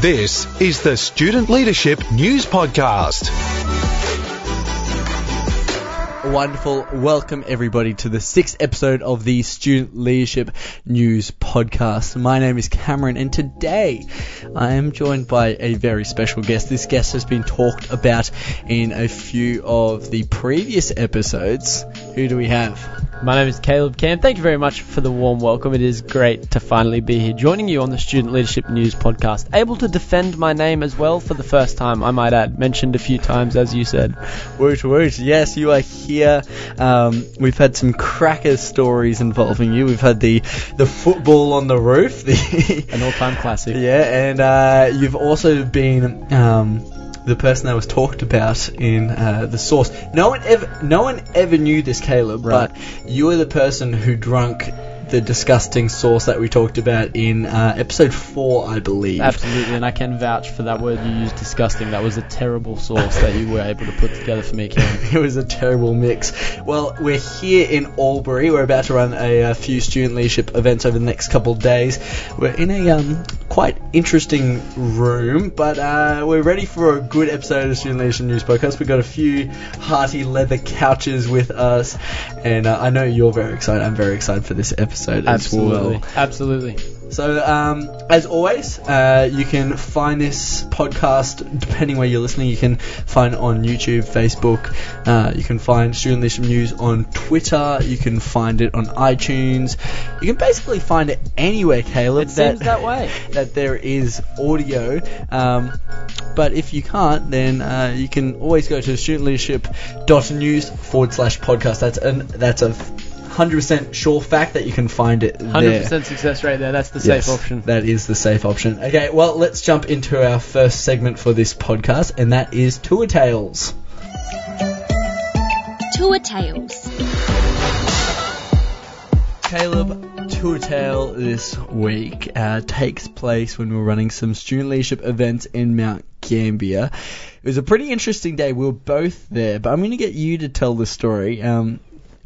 This is the Student Leadership News Podcast. Wonderful. Welcome everybody to the sixth episode of the Student Leadership News Podcast. My name is Cameron and today I am joined by a very special guest. This guest has been talked about in a few of the previous episodes. Who do we have? My name is Caleb Cam. Thank you very much for the warm welcome. It is great to finally be here joining you on the Student Leadership News podcast. Able to defend my name as well for the first time, I might add. Mentioned a few times, as you said. Woot woot. Yes, you are here. Um, we've had some cracker stories involving you. We've had the, the football on the roof. The An all-time classic. yeah, and uh, you've also been um, the person that was talked about in uh, the sauce. No one ever, no one ever knew this, Caleb, Right. but you were the person who drunk the disgusting sauce that we talked about in uh, episode four, I believe. Absolutely, and I can vouch for that word you used, disgusting. That was a terrible sauce that you were able to put together for me, Cam. it was a terrible mix. Well, we're here in Albury. We're about to run a, uh few student leadership events over the next couple of days. We're in a um, quite interesting room, but uh, we're ready for a good episode of Student Leadership News Podcast. We've got a few hearty leather couches with us, and uh, I know you're very excited. I'm very excited for this episode as well. Absolutely, absolutely. So, um, as always, uh, you can find this podcast, depending where you're listening, you can find it on YouTube, Facebook, uh, you can find Student Leadership News on Twitter, you can find it on iTunes, you can basically find it anywhere, Caleb. It seems that way. That there is audio. Um, but if you can't, then uh, you can always go to studentleadership.news forward slash podcast. That's an, that's a 100% sure fact that you can find it there. 100% success rate there. That's the safe Yes, option. That is the safe option. Okay, well, let's jump into our first segment for this podcast, and that is Tour Tales. Tour Tales. Caleb, Tour Tale this week uh, takes place when we're running some student leadership events in Mount Gambier. It was a pretty interesting day. We were both there, but I'm going to get you to tell the story. Um,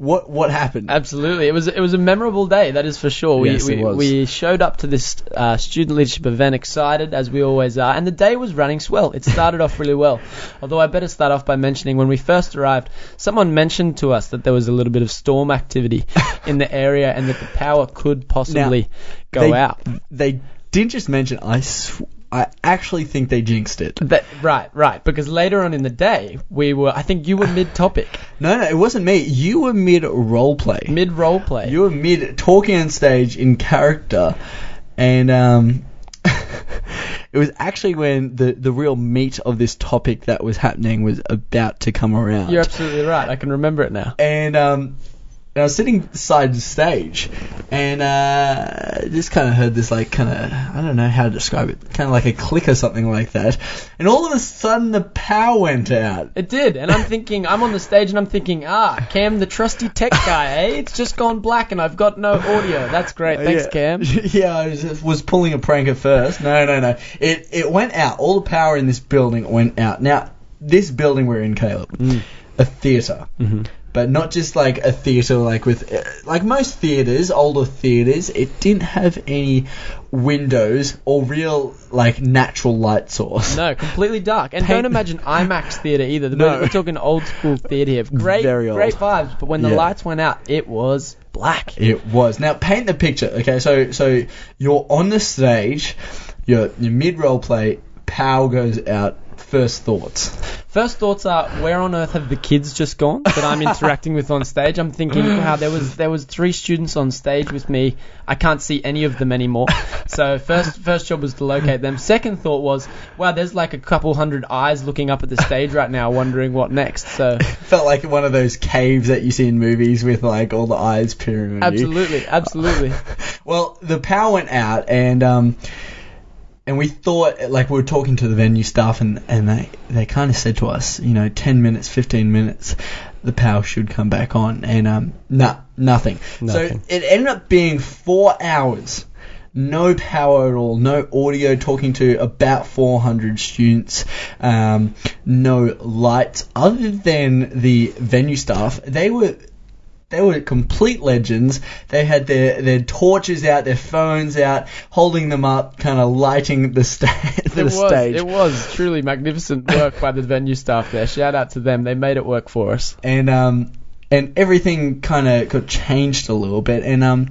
what what happened? Absolutely, it was it was a memorable day. That is for sure. We Yes, it we, was. we showed up to this uh, student leadership event excited as we always are, and the day was running swell. It started off really well. Although I better start off by mentioning when we first arrived, someone mentioned to us that there was a little bit of storm activity in the area and that the power could possibly go they, out. They didn't just mention. I sw- I actually think they jinxed it. That, right, right. Because later on in the day, we were. I think you were mid-topic, No, no, it wasn't me. You were mid role play. mid-role play. You were mid talking on stage in character, and um, it was actually when the the real meat of this topic that was happening was about to come around. You're absolutely right. I can remember it now. and um, and I was sitting side the stage, and uh, just kind of heard this like kind of I don't know how to describe it, kind of like a click or something like that, and all of a sudden the power went out. It did, and I'm thinking, I'm on the stage and I'm thinking, ah, Cam, the trusty tech guy, eh? It's just gone black and I've got no audio. That's great. Thanks, yeah. Cam. Yeah, I was, was pulling a prank at first. No, no, no. It it went out. All the power in this building went out. Now, this building we're in, Caleb, Mm. a theater. Mm-hmm. But not just like a theater, like with uh, like most theaters, older theaters. It didn't have any windows or real like natural light source. No, completely dark. And Paint- don't imagine IMAX theater either. The- No. We're talking old school theater here. Great, Very old. great vibes. But when the Yeah. lights went out, it was black. It was. Now paint the picture. Okay, so so you're on the stage, you're, you're mid role play, power goes out. First thoughts. First thoughts are, where on earth have the kids just gone that I'm interacting with on stage? I'm thinking, wow, there was there was three students on stage with me. I can't see any of them anymore. So first first job was to locate them. Second thought was, wow, there's like a couple hundred eyes looking up at the stage right now, wondering what next. So Felt like one of those caves that you see in movies with like all the eyes peering at you. absolutely, absolutely. Well, the power went out, and um, and we thought like we were talking to the venue staff, and and they they kind of said to us, you know, ten minutes, fifteen minutes, the power should come back on, and um, nah, nothing. Nothing. So it ended up being four hours. No power at all, no audio talking to about 400 students, um, no lights other than the venue staff. They were they were complete legends. They had their, their torches out, their phones out, holding them up, kind of lighting the, sta- the It was, stage. it was truly magnificent work by the venue staff there. Shout out to them. They made it work for us. and um and everything kind of got changed a little bit and um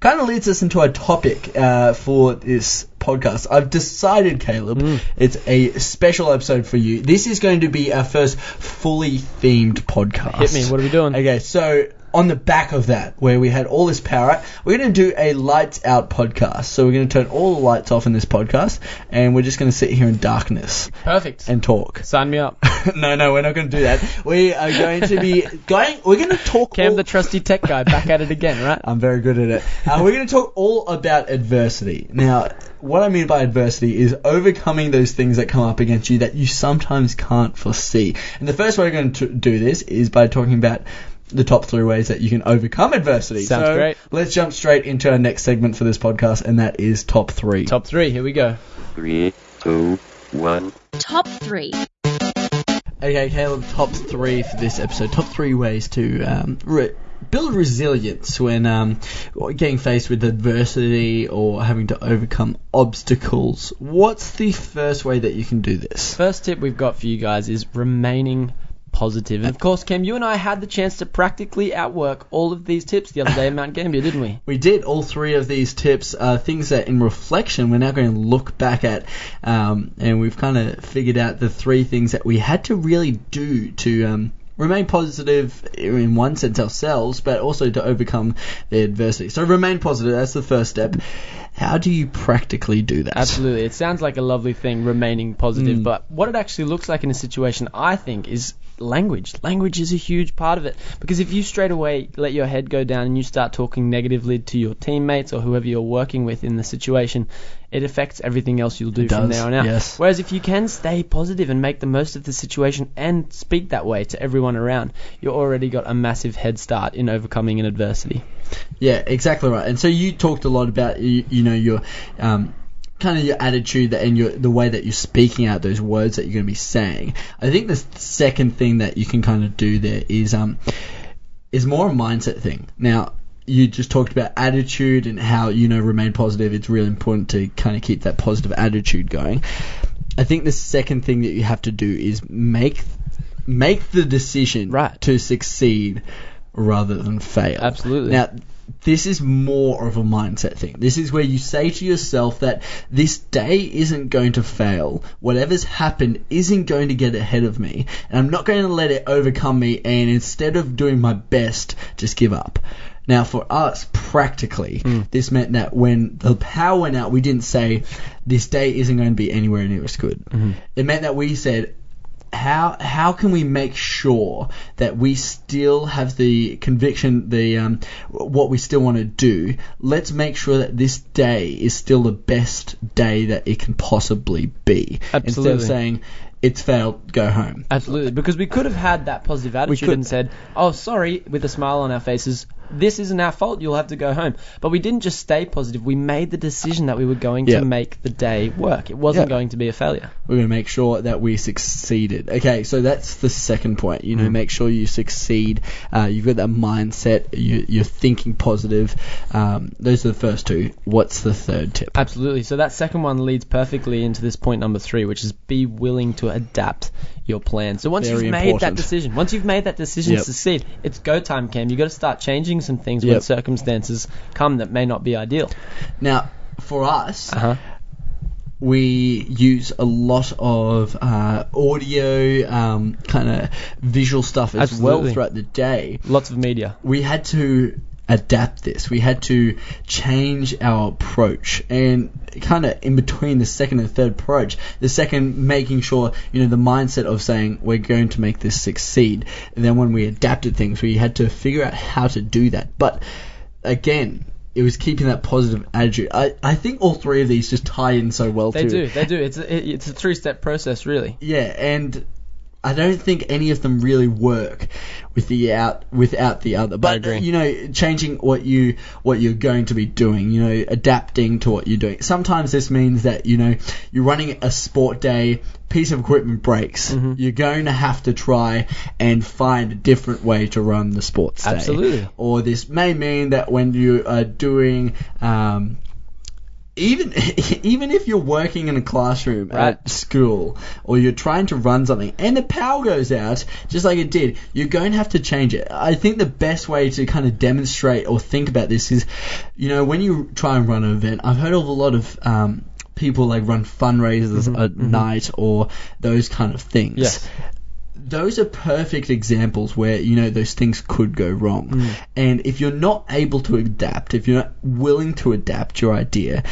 kind of leads us into our topic uh, for this podcast. I've decided, Caleb, Mm. it's a special episode for you. This is going to be our first fully themed podcast. Hit me. What are we doing? Okay, so on the back of that, where we had all this power, out, we're going to do a lights out podcast. So we're going to turn all the lights off in this podcast, and we're just going to sit here in darkness Perfect. and talk. Sign me up. no, no, we're not going to do that. We are going to be going. We're going to talk. Cam, all- the trusty tech guy, back at it again, right? I'm very good at it. Uh, we're going to talk all about adversity. Now, what I mean by adversity is overcoming those things that come up against you that you sometimes can't foresee. And the first way we're going to do this is by talking about the top three ways that you can overcome adversity. Sounds so great. Let's jump straight into our next segment for this podcast, and that is top three. Top three. Here we go. Three, two, one. Top three. Okay, Caleb, top three for this episode. Top three ways to um, re- build resilience when um, getting faced with adversity or having to overcome obstacles. What's the first way that you can do this? First tip we've got for you guys is remaining positive. And of course, Cam, you and I had the chance to practically outwork all of these tips the other day in Mount Gambier, didn't we? We did all three of these tips, uh, things that in reflection we're now going to look back at, um, and we've kind of figured out the three things that we had to really do to um, remain positive in one sense ourselves, but also to overcome the adversity. So remain positive. That's the first step. How do you practically do that? Absolutely. It sounds like a lovely thing, remaining positive, Mm. but what it actually looks like in a situation, I think, is language. Language is a huge part of it because if you straight away let your head go down and you start talking negatively to your teammates or whoever you're working with in the situation, it affects everything else you'll do It from does, there on out. yes. Whereas if you can stay positive and make the most of the situation and speak that way to everyone around, you've already got a massive head start in overcoming an adversity. Yeah, exactly right. And so you talked a lot about you, you know your um, kind of your attitude and your the way that you're speaking out those words that you're going to be saying. I think the second thing that you can kind of do there is um is more a mindset thing. Now you just talked about attitude and how you know remain positive. It's really important to kind of keep that positive attitude going. I think the second thing that you have to do is make make the decision Right. to succeed rather than fail. Absolutely. Now, this is more of a mindset thing. This is where you say to yourself that this day isn't going to fail. Whatever's happened isn't going to get ahead of me. And I'm not going to let it overcome me and instead of doing my best, just give up. Now, for us, practically, hmm. this meant that when the power went out, we didn't say, this day isn't going to be anywhere near as good. Mm-hmm. It meant that we said, how how can we make sure that we still have the conviction, the um, what we still want to do? Let's make sure that this day is still the best day that it can possibly be. Absolutely. Instead of saying it's failed, go home. Absolutely, because we could have had that positive attitude and said, "Oh, sorry," with a smile on our faces. This isn't our fault. You'll have to go home. But we didn't just stay positive. We made the decision that we were going Yeah. to make the day work. It wasn't Yeah. going to be a failure. We're going to make sure that we succeeded. Okay, so that's the second point. You know, make sure you succeed. Uh, you've got that mindset. You, you're thinking positive. Um, those are the first two. What's the third tip? Absolutely. So that second one leads perfectly into this point number three, which is be willing to adapt your plan. So once Very you've made important. that decision, once you've made that decision Yep. to succeed, it's go time, Cam. You've got to start changing some things Yep. when circumstances come that may not be ideal. Now, for us, Uh huh. we use a lot of uh, audio, um, kind of visual stuff as well throughout the day. Lots of media. We had to adapt this. We had to change our approach, and kind of in between the second and third approach, the second making sure you know the mindset of saying we're going to make this succeed. And then when we adapted things, we had to figure out how to do that. But again. It was keeping that positive attitude. I, I think all three of these just tie in so well They too. do. They do. It's a, it's a three-step process, really. Yeah, and I don't think any of them really work with the out without the other. But you know, changing what you what you're going to be doing, you know, adapting to what you're doing. Sometimes this means that you know you're running a sport day, piece of equipment breaks. Mm-hmm. You're going to have to try and find a different way to run the sports day. Absolutely. Or this may mean that when you are doing um, even even if you're working in a classroom Right. at school or you're trying to run something and the power goes out just like it did you're going to have to change it i think the best way to kind of demonstrate or think about this is you know when you try and run an event i've heard of a lot of um, people like run fundraisers at night or those kind of things Yes. Those are perfect examples where you know those things could go wrong Mm. and if you're not able to adapt if you're not willing to adapt your idea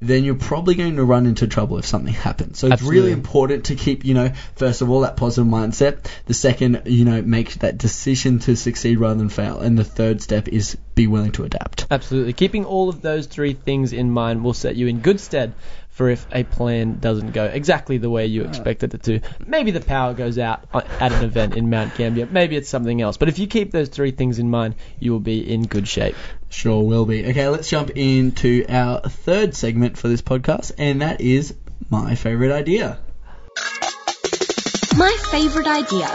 then you're probably going to run into trouble if something happens. So it's really important to keep, you know, first of all, that positive mindset. The second, you know, make that decision to succeed rather than fail. And the third step is be willing to adapt. Absolutely. Keeping all of those three things in mind will set you in good stead for if a plan doesn't go exactly the way you expected it to. Maybe the power goes out at an event in Mount Gambier. Maybe it's something else. But if you keep those three things in mind, you will be in good shape. Sure will be. Okay, let's jump into our third segment for this podcast, and that is my favorite idea. My favorite idea.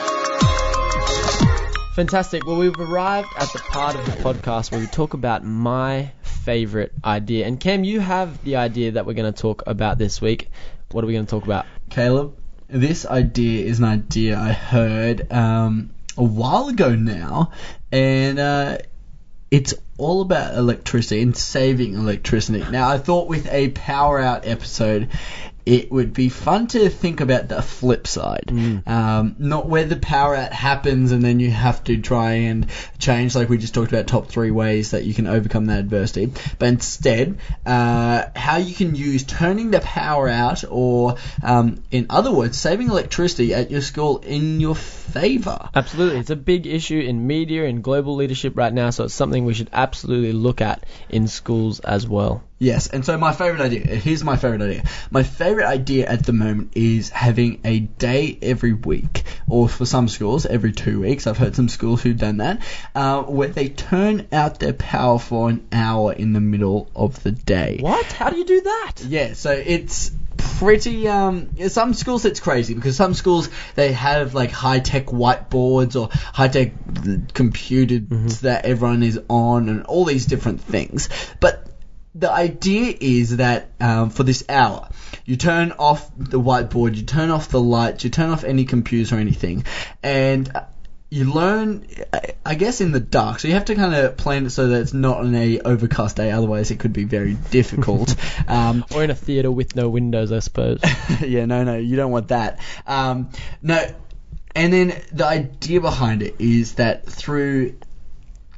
Fantastic. Well, we've arrived at the part of the podcast where we talk about my favorite idea. And Cam, you have the idea that we're going to talk about this week. What are we going to talk about? Caleb, this idea is an idea I heard um, a while ago now, and uh, it's all about electricity and saving electricity. Now, I thought with a power out episode, it would be fun to think about the flip side. Um, not where the power out happens and then you have to try and change, like we just talked about top three ways that you can overcome that adversity, but instead, uh, how you can use turning the power out or, um, in other words, saving electricity at your school in your favor. Absolutely. It's a big issue in media and global leadership right now, so it's something we should absolutely look at in schools as well. Yes, and so my favorite idea, here's my favorite idea. My favorite idea at the moment is having a day every week, or for some schools, every two weeks. I've heard some schools who've done that, uh, where they turn out their power for an hour in the middle of the day. What? How do you do that? Yeah, so it's pretty um some schools it's crazy because some schools they have like high tech whiteboards or high tech computers that everyone is on and all these different things but the idea is that um, for this hour you turn off the whiteboard you turn off the lights you turn off any computers or anything and uh, you learn, I- I guess, in the dark. So you have to kind of plan it so that it's not on a overcast day. Otherwise, it could be very difficult. um, Or in a theatre with no windows, I suppose. yeah, no, no, you don't want that. Um, no, and then the idea behind it is that through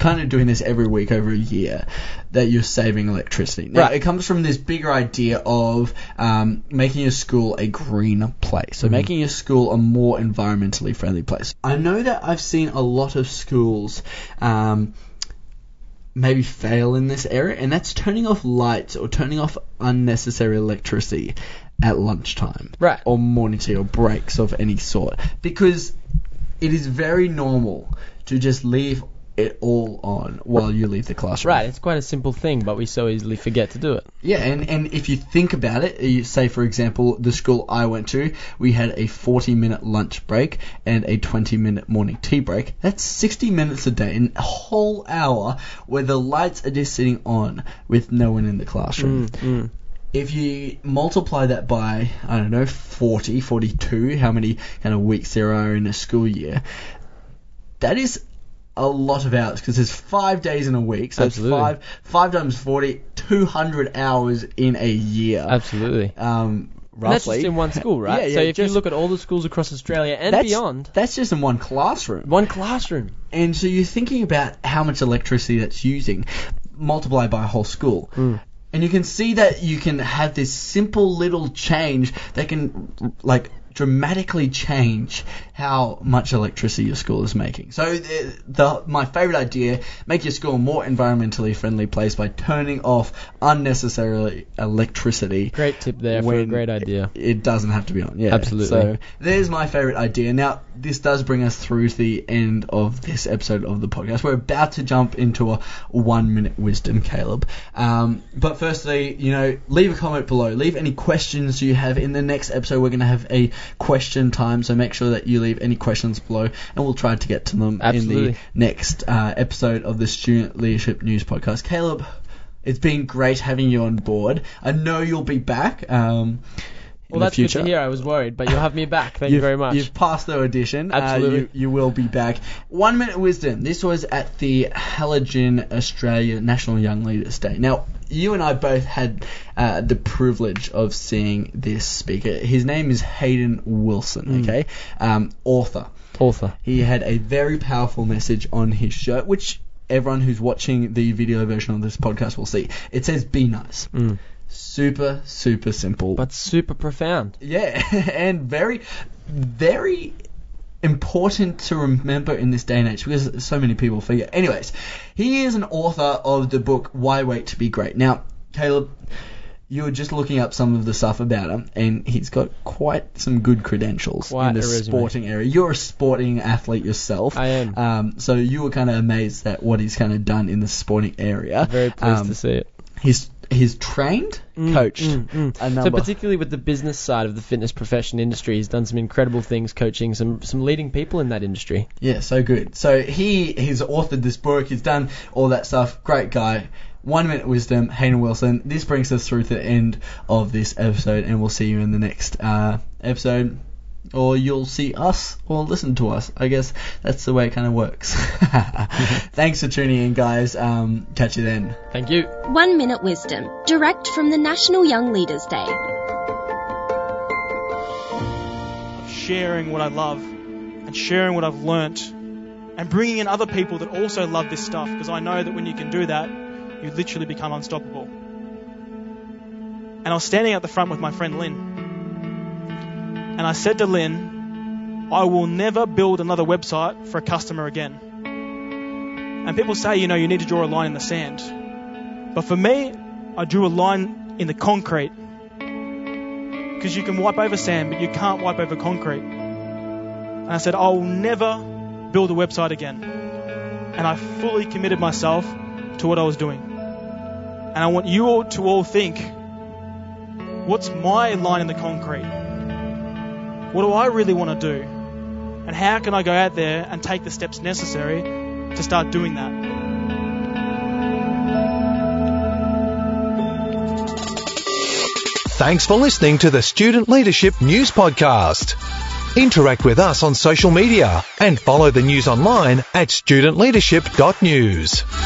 kind of doing this every week over a year, that you're saving electricity. Now, Right. it comes from this bigger idea of um, making your school a greener place, so making your school a more environmentally friendly place. I know that I've seen a lot of schools. Um, maybe fail in this area, and that's turning off lights or turning off unnecessary electricity at lunchtime. Right. Or morning tea or breaks of any sort. Because it is very normal to just leave it all on while you leave the classroom. right, it's quite a simple thing, but we so easily forget to do it. Yeah, and, and if you think about it, you say for example, the school I went to, we had a 40 minute lunch break and a 20 minute morning tea break. That's 60 minutes a day, and a whole hour where the lights are just sitting on with no one in the classroom. Mm, If you multiply that by, I don't know, 40, 42, how many kind of weeks there are in a school year, that is a lot of hours because there's five days in a week. So Absolutely. it's five, five times 40, 200 hours in a year. Absolutely. Um, And that's just in one school, right? Yeah, yeah, so if just- you look at all the schools across Australia and that's, beyond, That's just in one classroom. one classroom. And so you're thinking about how much electricity that's using, multiplied by a whole school. And you can see that you can have this simple little change that can, like, dramatically change how much electricity your school is making. So the, the my favorite idea, make your school a more environmentally friendly place by turning off unnecessarily electricity. Great tip there for a great idea. It doesn't have to be on. Yeah, Absolutely. So there's my favorite idea. Now this does bring us through to the end of this episode of the podcast. We're about to jump into a one minute wisdom, Caleb. Um, but firstly, you know, leave a comment below. Leave any questions you have. In the next episode, we're going to have a question time, so make sure that you leave any questions below, and we'll try to get to them in the next uh, episode of the Student Leadership News Podcast. Caleb, it's been great having you on board. I know you'll be back. Um, Well, that's future. good to hear. I was worried, but you'll have me back. Thank you very much. You've passed the audition. Absolutely. Uh, you, you will be back. One minute wisdom. This was at the Halogen Australia National Young Leaders Day. Now, you and I both had uh, the privilege of seeing this speaker. His name is Hayden Wilson. Hmm. Okay, um, author. Author. He had a very powerful message on his shirt, which everyone who's watching the video version of this podcast will see. It says "Be nice." Mm. Super, super simple. But super profound. Yeah, and very, very important to remember in this day and age because so many people forget. Anyways, he is an author of the book Why Wait to Be Great. Now, Caleb, you were just looking up some of the stuff about him, and he's got quite some good credentials Quite in the sporting area. You're a sporting athlete yourself. I am. Um, so you were kind of amazed at what he's kind of done in the sporting area. Very pleased Um, to see it. He's he's trained, Mm, coached mm, mm. a So particularly with the business side of the fitness profession industry, he's done some incredible things, coaching some some leading people in that industry. Yeah, so good. So he he's authored this book. He's done all that stuff. Great guy. One minute wisdom, Hayden Wilson. This brings us through to the end of this episode, and we'll see you in the next uh, episode, or you'll see us or listen to us. I guess that's the way it kind of works. Thanks for tuning in, guys. Um, catch you then. Thank you. One Minute Wisdom, direct from the National Young Leaders Day. sharing what I love and sharing what I've learnt and bringing in other people that also love this stuff because I know that when you can do that, you literally become unstoppable. And I was standing at the front with my friend Lynn. And I said to Lynn, I will never build another website for a customer again. And people say, you know, you need to draw a line in the sand. But for me, I drew a line in the concrete because you can wipe over sand, but you can't wipe over concrete. And I said, I will never build a website again. And I fully committed myself to what I was doing. And I want you all to all think, what's my line in the concrete? What do I really want to do? And how can I go out there and take the steps necessary to start doing that? Thanks for listening to the Student Leadership News Podcast. Interact with us on social media and follow the news online at studentleadership.news.